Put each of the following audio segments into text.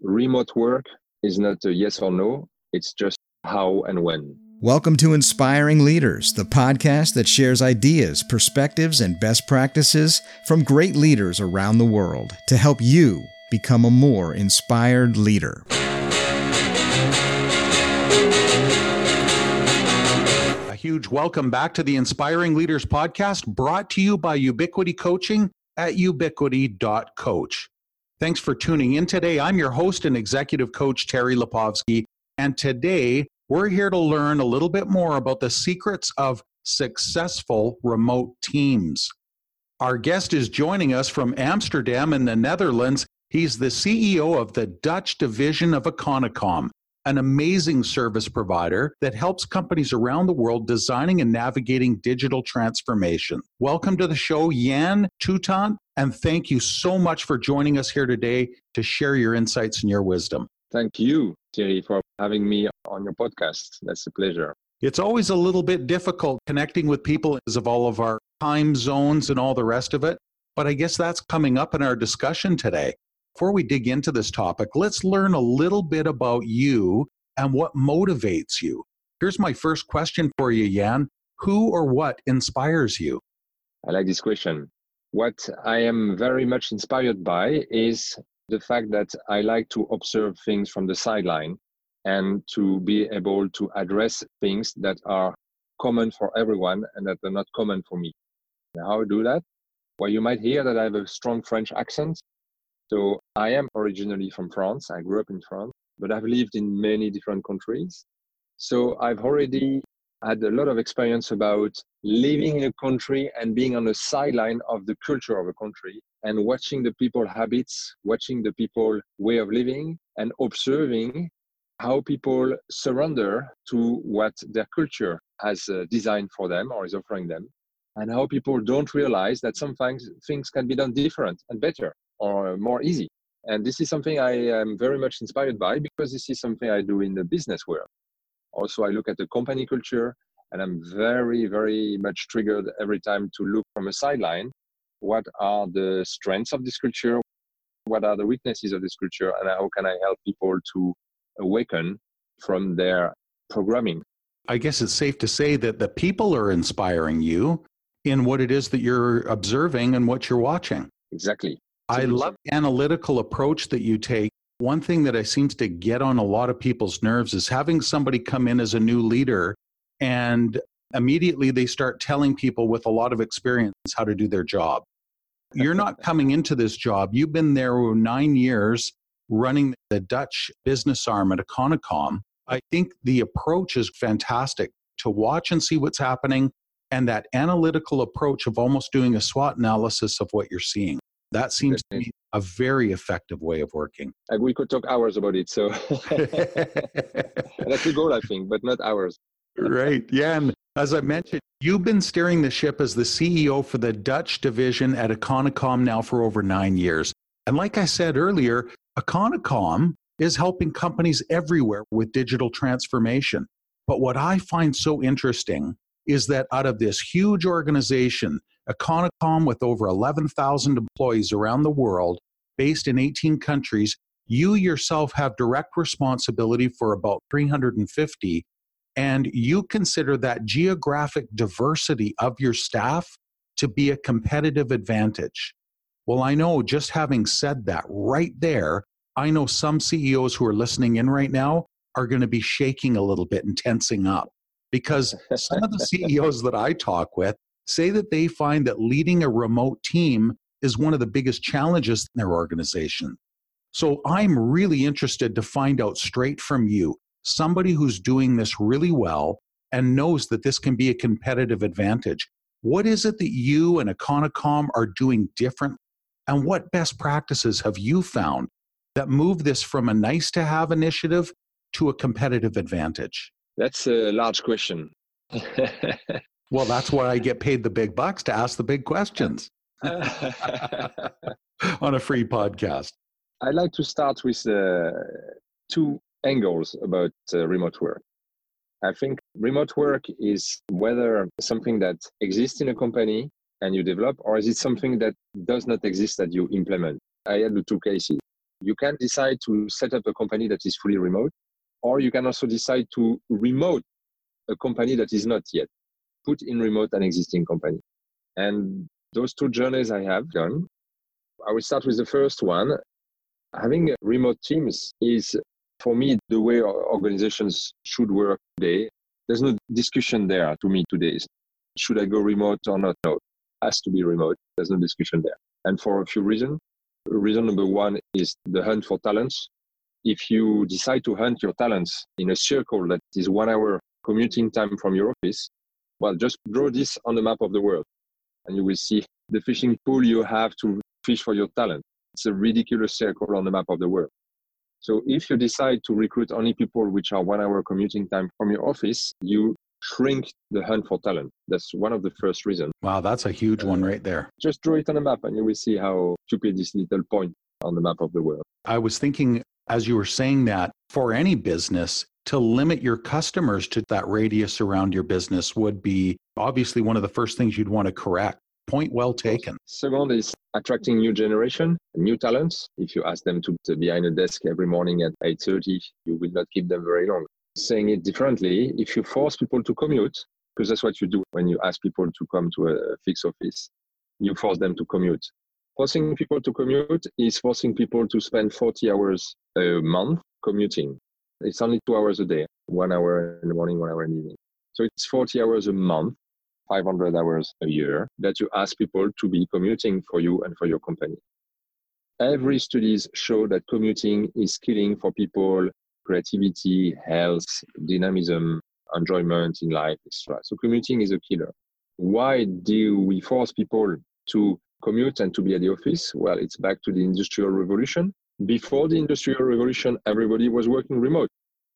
remote work is not a yes or no, it's just how and when. Welcome to Inspiring Leaders, the podcast that shares ideas, perspectives, and best practices from great leaders around the world to help you become a more inspired leader. A huge welcome back to the Inspiring Leaders podcast brought to you by Ubiquity Coaching at ubiquity.coach. Thanks for tuning in today. I'm your host and executive coach, Terry Lipovski, and today we're here to learn a little bit more about the secrets of successful remote teams. Our guest is joining us from Amsterdam in the Netherlands. He's the CEO of the Dutch division of Econocom, an amazing service provider that helps companies around the world designing and navigating digital transformation. Welcome to the show, Yan Toutant, and thank you so much for joining us here today to share your insights and your wisdom. Thank you, Thierry, for having me on your podcast. That's a pleasure. It's always a little bit difficult connecting with people because of all of our time zones and all the rest of it. But I guess that's coming up in our discussion today. Before we dig into this topic, let's learn a little bit about you and what motivates you. Here's my first question for you, Jan. Who or what inspires you? I like this question. What I am very much inspired by is the fact that I like to observe things from the sideline and to be able to address things that are common for everyone and that are not common for me. how I do that? Well, you might hear that I have a strong French accent. So I am originally from France. I grew up in France, but I've lived in many different countries. So I've already had a lot of experience about living in a country and being on the sideline of the culture of a country and watching the people habits, watching the people way of living and observing how people surrender to what their culture has uh, designed for them or is offering them and how people don't realize that sometimes things can be done different and better or more easy. And this is something I am very much inspired by because this is something I do in the business world. Also, I look at the company culture and I'm very, very much triggered every time to look from a sideline. What are the strengths of this culture? What are the weaknesses of this culture? And how can I help people to awaken from their programming? I guess it's safe to say that the people are inspiring you in what it is that you're observing and what you're watching. Exactly. I love the analytical approach that you take. One thing that I seems to get on a lot of people's nerves is having somebody come in as a new leader and immediately they start telling people with a lot of experience how to do their job. You're not coming into this job. You've been there nine years running the Dutch business arm at Econocom. I think the approach is fantastic to watch and see what's happening and that analytical approach of almost doing a SWOT analysis of what you're seeing. That seems to be a very effective way of working. Like we could talk hours about it. So that's the goal, I think, but not hours. right. Yeah. And as I mentioned, you've been steering the ship as the CEO for the Dutch division at Econocom now for over nine years. And like I said earlier, Econocom is helping companies everywhere with digital transformation. But what I find so interesting is that out of this huge organization, Econocom, with over 11,000 employees around the world, based in 18 countries, you yourself have direct responsibility for about 350, and you consider that geographic diversity of your staff to be a competitive advantage. Well, I know just having said that right there, I know some CEOs who are listening in right now are going to be shaking a little bit and tensing up because some of the CEOs that I talk with say that they find that leading a remote team is one of the biggest challenges in their organization. So I'm really interested to find out straight from you, somebody who's doing this really well and knows that this can be a competitive advantage. What is it that you and Econocom are doing different? And what best practices have you found that move this from a nice to have initiative to a competitive advantage? That's a large question. Well, that's why I get paid the big bucks to ask the big questions on a free podcast. I'd like to start with uh, two angles about uh, remote work. I think remote work is whether something that exists in a company and you develop, or is it something that does not exist that you implement? I had the two cases. You can decide to set up a company that is fully remote, or you can also decide to remote a company that is not yet, put in remote an existing company. And those two journeys I have done. I will start with the first one. Having remote teams is, for me, the way organizations should work today. There's no discussion there to me today. Should I go remote or not? No, it has to be remote. There's no discussion there. And for a few reasons. Reason number one is the hunt for talents. If you decide to hunt your talents in a circle that is one hour commuting time from your office, well, just draw this on the map of the world and you will see the fishing pool you have to fish for your talent. It's a ridiculous circle on the map of the world. So if you decide to recruit only people which are one hour commuting time from your office, you shrink the hunt for talent. That's one of the first reasons. Wow, that's a huge one right there. Just draw it on a map and you will see how stupid this little point on the map of the world. I was thinking as you were saying that for any business, to limit your customers to that radius around your business would be obviously one of the first things you'd want to correct. Point well taken. Second is attracting new generation, new talents. If you ask them to, to behind a desk every morning at 8.30, you will not keep them very long. Saying it differently, if you force people to commute, because that's what you do when you ask people to come to a fixed office, you force them to commute. Forcing people to commute is forcing people to spend 40 hours a month commuting. It's only two hours a day, one hour in the morning, one hour in the evening. So it's 40 hours a month, 500 hours a year that you ask people to be commuting for you and for your company. Every studies show that commuting is killing for people creativity, health, dynamism, enjoyment in life, etc. So commuting is a killer. Why do we force people to commute and to be at the office? Well, it's back to the industrial revolution before the Industrial Revolution, everybody was working remote.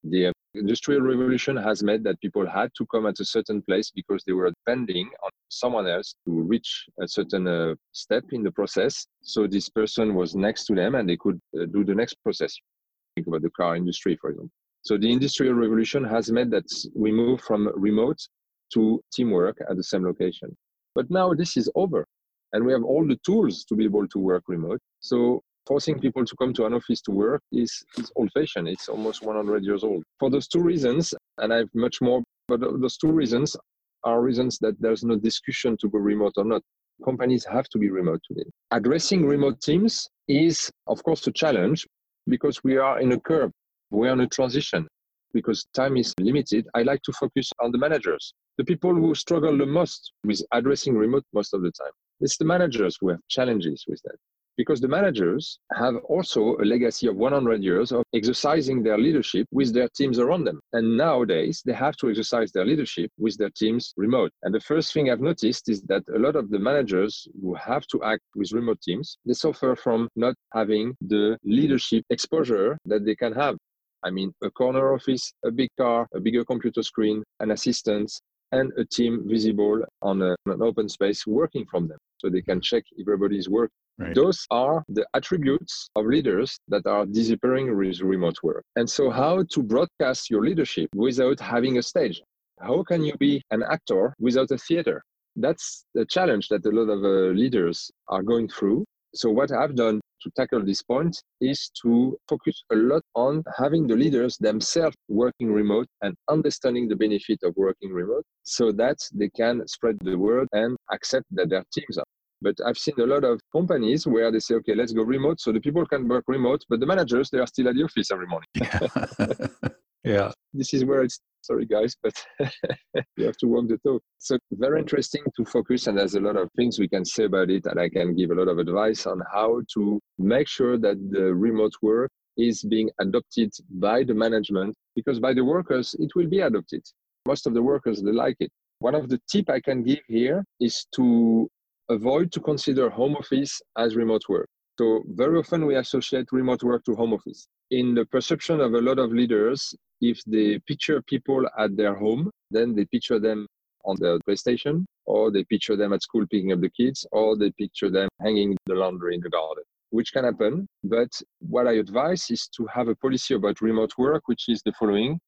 The Industrial Revolution has meant that people had to come at a certain place because they were depending on someone else to reach a certain uh, step in the process. So this person was next to them and they could uh, do the next process. Think about the car industry, for example. So the Industrial Revolution has meant that we move from remote to teamwork at the same location. But now this is over and we have all the tools to be able to work remote. So forcing people to come to an office to work is, is old fashioned. It's almost 100 years old. For those two reasons, and I have much more, but those two reasons are reasons that there's no discussion to go remote or not. Companies have to be remote today. Addressing remote teams is, of course, a challenge because we are in a curve. We're on a transition because time is limited. I like to focus on the managers, the people who struggle the most with addressing remote most of the time. It's the managers who have challenges with that because the managers have also a legacy of 100 years of exercising their leadership with their teams around them. And nowadays, they have to exercise their leadership with their teams remote. And the first thing I've noticed is that a lot of the managers who have to act with remote teams, they suffer from not having the leadership exposure that they can have. I mean, a corner office, a big car, a bigger computer screen, an assistant, and a team visible on, a, an open space working from them so they can check if everybody is working. Right. Those are the attributes of leaders that are disappearing with remote work. And so, how to broadcast your leadership without having a stage? How can you be an actor without a theater? That's the challenge that a lot of uh, leaders are going through. So, what I've done to tackle this point is to focus a lot on having the leaders themselves working remote and understanding the benefit of working remote so that they can spread the word and accept that their teams are but I've seen a lot of companies where they say, okay, let's go remote. So the people can work remote, but the managers, they are still at the office every morning. yeah. yeah. This is where it's, sorry guys, but you have to walk the talk. So very interesting to focus. And there's a lot of things we can say about it. And I can give a lot of advice on how to make sure that the remote work is being adopted by the management because by the workers, it will be adopted. Most of the workers, they like it. One of the tip I can give here is to avoid to consider home office as remote work. So very often we associate remote work to home office. In the perception of a lot of leaders, if they picture people at their home, then they picture them on the PlayStation, or they picture them at school picking up the kids, or they picture them hanging the laundry in the garden, which can happen. But what I advise is to have a policy about remote work, which is the following.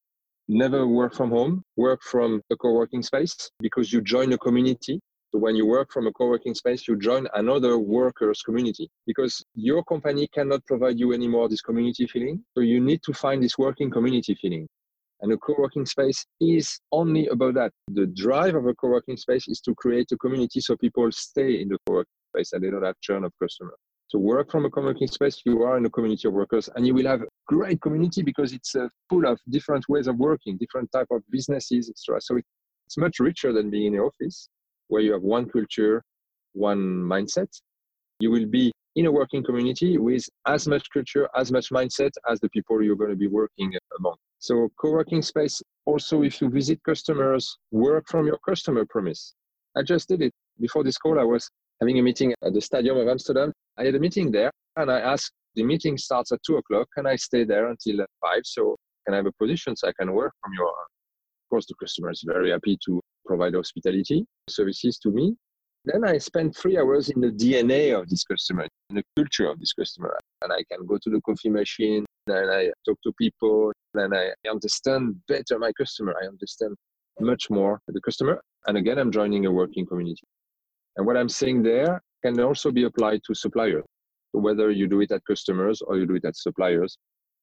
Never work from home, work from a co working space because you join a community So when you work from a co-working space, you join another workers community because your company cannot provide you anymore this community feeling. So you need to find this working community feeling. And a co-working space is only about that. The drive of a co-working space is to create a community so people stay in the co-working space and they don't have churn of customers. So work from a co-working space, you are in a community of workers and you will have great community because it's uh, full of different ways of working, different type of businesses, etc. So it's much richer than being in the office where you have one culture, one mindset. You will be in a working community with as much culture, as much mindset as the people you're going to be working among. So co-working space, also if you visit customers, work from your customer premise. I just did it. Before this call, I was having a meeting at the Stadium of Amsterdam. I had a meeting there and I asked, the meeting starts at two o'clock. Can I stay there until five? So can I have a position so I can work from your, of course, the customer is very happy to provide hospitality services to me. Then I spend three hours in the DNA of this customer, in the culture of this customer. And I can go to the coffee machine and I talk to people and I understand better my customer. I understand much more the customer. And again, I'm joining a working community. And what I'm saying there can also be applied to suppliers. Whether you do it at customers or you do it at suppliers,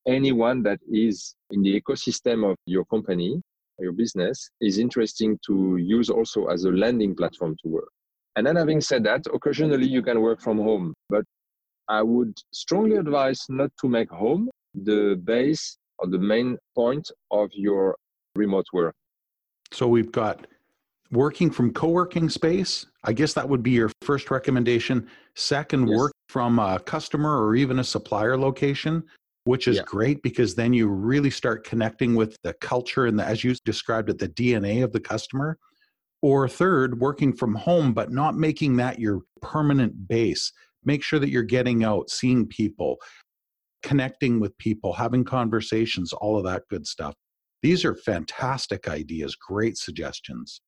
anyone that is in the ecosystem of your company, your business, is interesting to use also as a landing platform to work. And then having said that, occasionally you can work from home, but I would strongly advise not to make home the base or the main point of your remote work. So we've got working from co-working space. I guess that would be your first recommendation. Second, yes. work from a customer or even a supplier location, which is yeah. great because then you really start connecting with the culture and the, as you described it, the DNA of the customer. Or third, working from home, but not making that your permanent base. Make sure that you're getting out, seeing people, connecting with people, having conversations, all of that good stuff. These are fantastic ideas, great suggestions.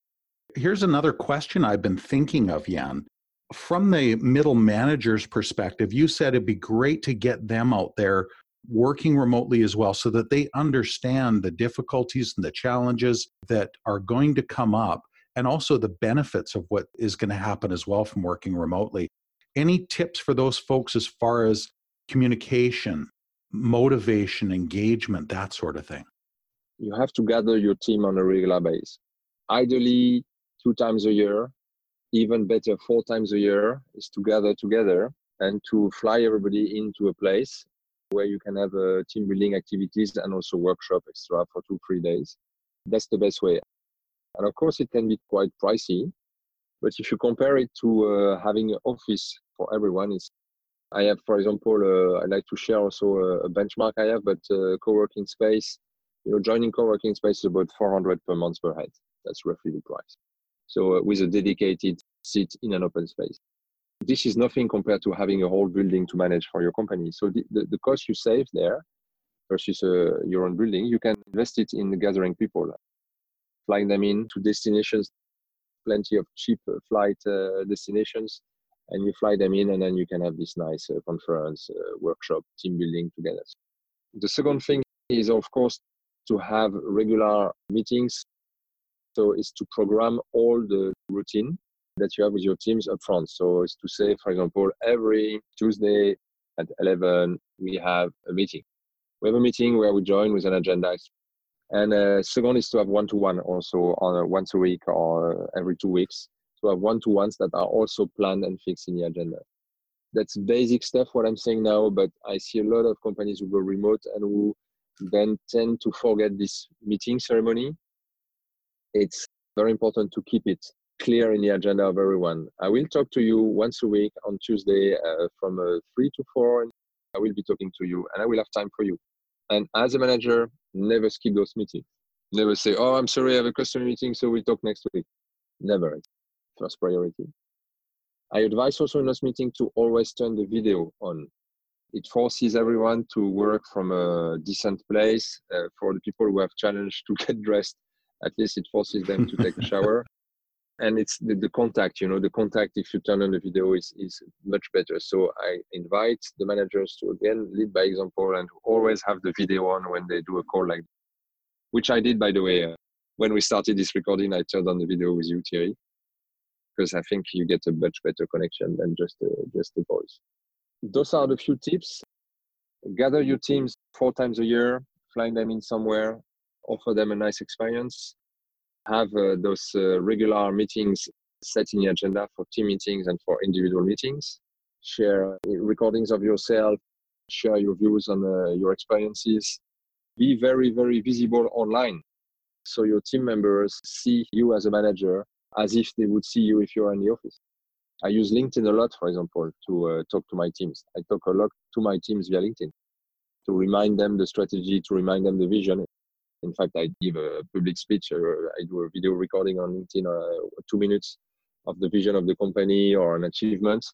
Here's another question I've been thinking of, Jan. From the middle manager's perspective, you said it'd be great to get them out there working remotely as well so that they understand the difficulties and the challenges that are going to come up and also the benefits of what is going to happen as well from working remotely. Any tips for those folks as far as communication, motivation, engagement, that sort of thing? You have to gather your team on a regular basis. Ideally, two times a year, even better, four times a year, is to gather together and to fly everybody into a place where you can have uh, team building activities and also workshop extra for two, three days. That's the best way. And of course, it can be quite pricey. But if you compare it to uh, having an office for everyone, it's I have, for example, uh, I like to share also a, benchmark I have, but uh, co-working space, you know, joining co-working space is about 400 per month per head. That's roughly the price. So uh, with a dedicated seat in an open space. This is nothing compared to having a whole building to manage for your company. So the, the, the cost you save there versus uh, your own building, you can invest it in gathering people, flying them in to destinations, plenty of cheap uh, flight uh, destinations, and you fly them in, and then you can have this nice uh, conference, uh, workshop, team building together. The second thing is, of course, to have regular meetings. So it's to program all the routine that you have with your teams up front. So it's to say, for example, every Tuesday at 11, we have a meeting. We have a meeting where we join with an agenda. And uh, second is to have one-to-one also on once a week or every two weeks to have one-to-ones that are also planned and fixed in the agenda. That's basic stuff, what I'm saying now, but I see a lot of companies who go remote and who then tend to forget this meeting ceremony. It's very important to keep it clear in the agenda of everyone. I will talk to you once a week on Tuesday uh, from uh, 3 to 4. I will be talking to you and I will have time for you. And as a manager, never skip those meetings. Never say, oh, I'm sorry, I have a customer meeting, so we'll talk next week. Never first priority. I advise also in this meeting to always turn the video on. It forces everyone to work from a decent place. Uh, for the people who have challenged to get dressed, at least it forces them to take a shower. And it's the, the, contact, you know, the contact if you turn on the video is, is much better. So I invite the managers to again lead by example and always have the video on when they do a call like which I did by the way. Uh, when we started this recording, I turned on the video with you, Thierry because I think you get a much better connection than just uh, just the voice. Those are the few tips. Gather your teams four times a year, fly them in somewhere, offer them a nice experience, have uh, those uh, regular meetings set in the agenda for team meetings and for individual meetings. Share recordings of yourself, share your views on uh, your experiences. Be very, very visible online. So your team members see you as a manager as if they would see you if you're in the office. I use LinkedIn a lot, for example, to uh, talk to my teams. I talk a lot to my teams via LinkedIn to remind them the strategy, to remind them the vision. In fact, I give a public speech or I do a video recording on LinkedIn, uh, two minutes of the vision of the company or an achievement.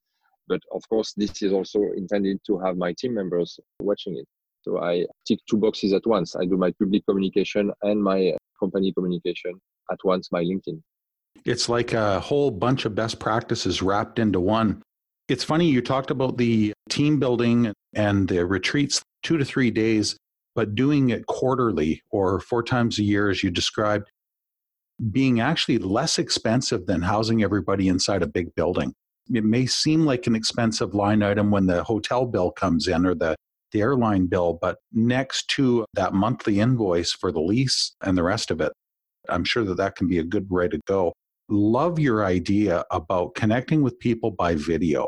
But of course, this is also intended to have my team members watching it. So I tick two boxes at once. I do my public communication and my company communication at once, my LinkedIn. It's like a whole bunch of best practices wrapped into one. It's funny, you talked about the team building and the retreats, two to three days, but doing it quarterly or four times a year, as you described, being actually less expensive than housing everybody inside a big building. It may seem like an expensive line item when the hotel bill comes in or the, the airline bill, but next to that monthly invoice for the lease and the rest of it, I'm sure that that can be a good way to go. Love your idea about connecting with people by video.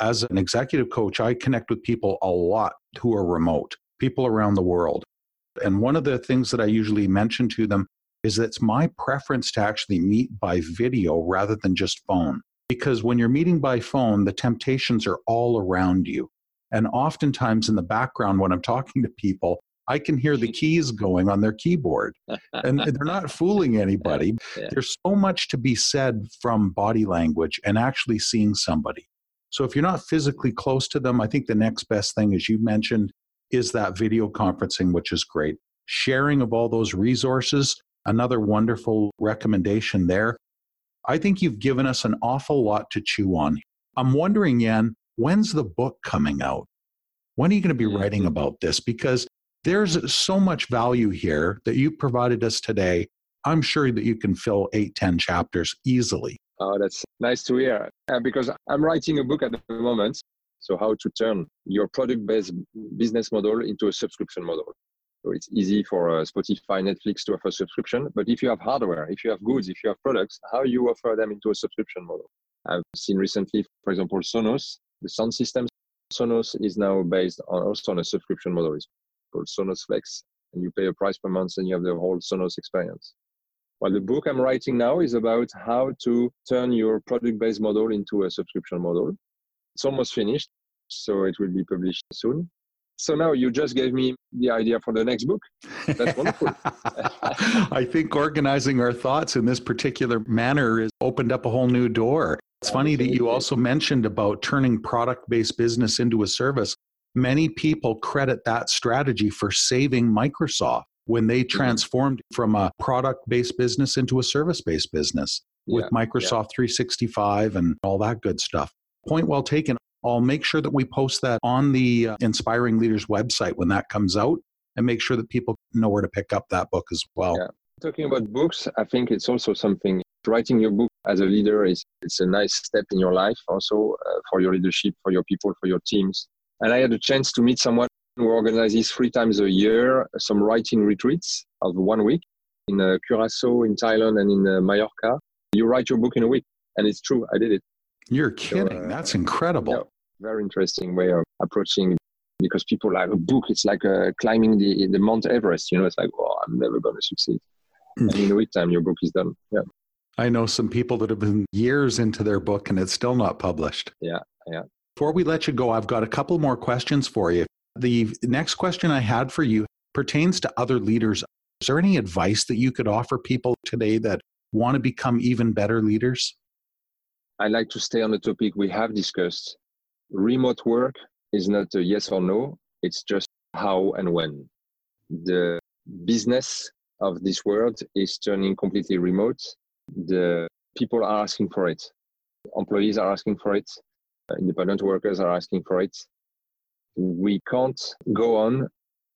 As an executive coach, I connect with people a lot who are remote, people around the world. And one of the things that I usually mention to them is that it's my preference to actually meet by video rather than just phone. Because when you're meeting by phone, the temptations are all around you. And oftentimes in the background, when I'm talking to people, I can hear the keys going on their keyboard. And they're not fooling anybody. Yeah. There's so much to be said from body language and actually seeing somebody. So if you're not physically close to them, I think the next best thing, as you mentioned, is that video conferencing, which is great. Sharing of all those resources Another wonderful recommendation there. I think you've given us an awful lot to chew on. I'm wondering, Yan, when's the book coming out? When are you going to be mm-hmm. writing about this? Because there's so much value here that you provided us today. I'm sure that you can fill eight, ten chapters easily. Oh, that's nice to hear. Uh, because I'm writing a book at the moment. So, how to turn your product based business model into a subscription model. So it's easy for uh, Spotify, Netflix to offer subscription. But if you have hardware, if you have goods, if you have products, how you offer them into a subscription model? I've seen recently, for example, Sonos, the sound system. Sonos is now based on also on a subscription model. It's called Sonos Flex, and you pay a price per month, and you have the whole Sonos experience. Well, the book I'm writing now is about how to turn your product-based model into a subscription model. It's almost finished, so it will be published soon. So now you just gave me the idea for the next book. That's wonderful. I think organizing our thoughts in this particular manner has opened up a whole new door. It's funny that you also mentioned about turning product based business into a service. Many people credit that strategy for saving Microsoft when they mm-hmm. transformed from a product based business into a service based business with yeah, Microsoft yeah. 365 and all that good stuff. Point well taken. I'll make sure that we post that on the uh, Inspiring Leaders website when that comes out and make sure that people know where to pick up that book as well. Yeah. Talking about books, I think it's also something writing your book as a leader is it's a nice step in your life also uh, for your leadership, for your people, for your teams. And I had a chance to meet someone who organizes three times a year some writing retreats of one week in uh, Curacao, in Thailand, and in uh, Mallorca. You write your book in a week, and it's true. I did it. You're kidding. So, uh, That's incredible. very interesting way of approaching because people like a book it's like uh, climbing the the mount everest you know it's like oh i'm never going to succeed. Mm. and in a week time your book is done yeah. I know some people that have been years into their book and it's still not published. Yeah yeah. Before we let you go i've got a couple more questions for you. The next question i had for you pertains to other leaders. Is there any advice that you could offer people today that want to become even better leaders i like to stay on the topic we have discussed remote work is not a yes or no, it's just how and when. The business of this world is turning completely remote. The people are asking for it. Employees are asking for it. Uh, independent workers are asking for it. We can't go on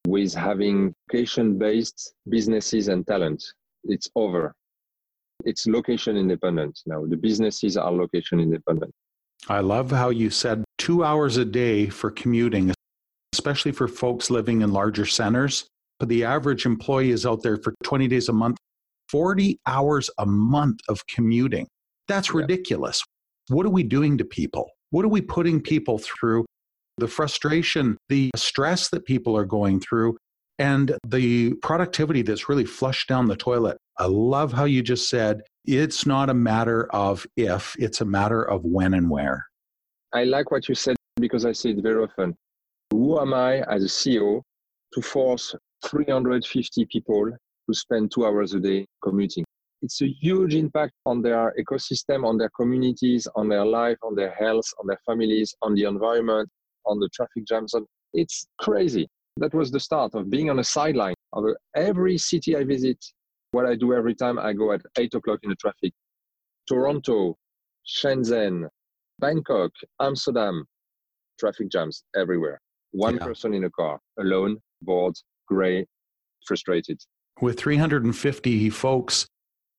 with having location based businesses and talent. It's over. It's location independent now. The businesses are location independent. I love how you said two hours a day for commuting, especially for folks living in larger centers. But the average employee is out there for 20 days a month, 40 hours a month of commuting. That's yeah. ridiculous. What are we doing to people? What are we putting people through? The frustration, the stress that people are going through, and the productivity that's really flushed down the toilet. I love how you just said it's not a matter of if, it's a matter of when and where. I like what you said because I say it very often. Who am I as a CEO to force 350 people to spend two hours a day commuting? It's a huge impact on their ecosystem, on their communities, on their life, on their health, on their families, on the environment, on the traffic jams. It's crazy. That was the start of being on a sideline of every city I visit. What I do every time I go at eight o'clock in the traffic. Toronto, Shenzhen, Bangkok, Amsterdam, traffic jams everywhere. One yeah. person in a car, alone, bored, gray, frustrated. With 350 folks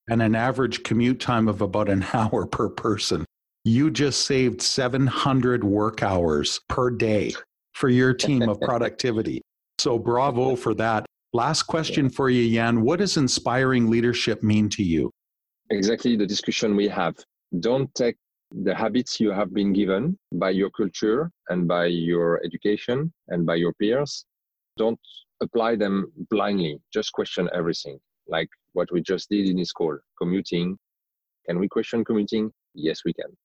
and an average commute time of about an hour per person, you just saved 700 work hours per day for your team of productivity. So bravo for that. Last question for you, Jan. What does inspiring leadership mean to you? Exactly the discussion we have. Don't take the habits you have been given by your culture and by your education and by your peers. Don't apply them blindly. Just question everything, like what we just did in school. Commuting. Can we question commuting? Yes, we can.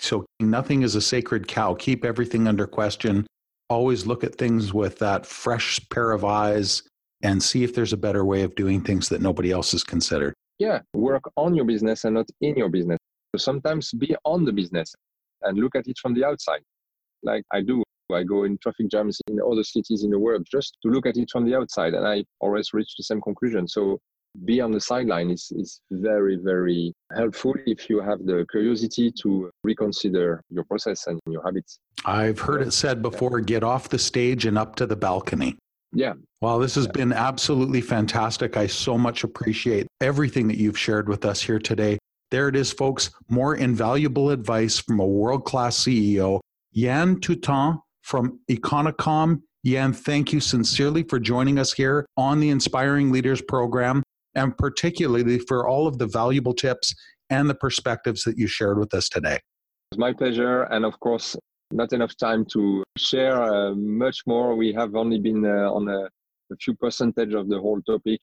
So nothing is a sacred cow. Keep everything under question always look at things with that fresh pair of eyes and see if there's a better way of doing things that nobody else has considered. Yeah, work on your business and not in your business. So sometimes be on the business and look at it from the outside, like I do. I go in traffic jams in other cities in the world just to look at it from the outside, and I always reach the same conclusion. So be on the sideline is, is very, very helpful if you have the curiosity to reconsider your process and your habits. I've heard it said before get off the stage and up to the balcony. Yeah. Well, this has yeah. been absolutely fantastic. I so much appreciate everything that you've shared with us here today. There it is, folks. More invaluable advice from a world class CEO, Yan Toutant from Econocom. Yan, thank you sincerely for joining us here on the Inspiring Leaders program and particularly for all of the valuable tips and the perspectives that you shared with us today. It's my pleasure. And of course, not enough time to share uh, much more. We have only been uh, on a, a few percentage of the whole topic,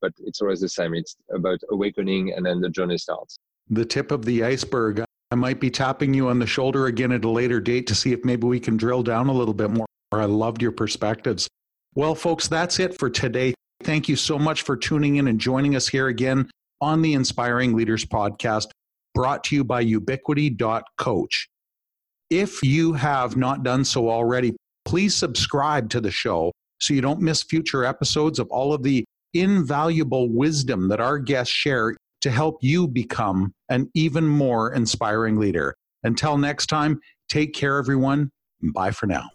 but it's always the same. It's about awakening and then the journey starts. The tip of the iceberg. I might be tapping you on the shoulder again at a later date to see if maybe we can drill down a little bit more. I loved your perspectives. Well, folks, that's it for today. Thank you so much for tuning in and joining us here again on the Inspiring Leaders podcast, brought to you by ubiquity.coach. If you have not done so already, please subscribe to the show so you don't miss future episodes of all of the invaluable wisdom that our guests share to help you become an even more inspiring leader. Until next time, take care, everyone. Bye for now.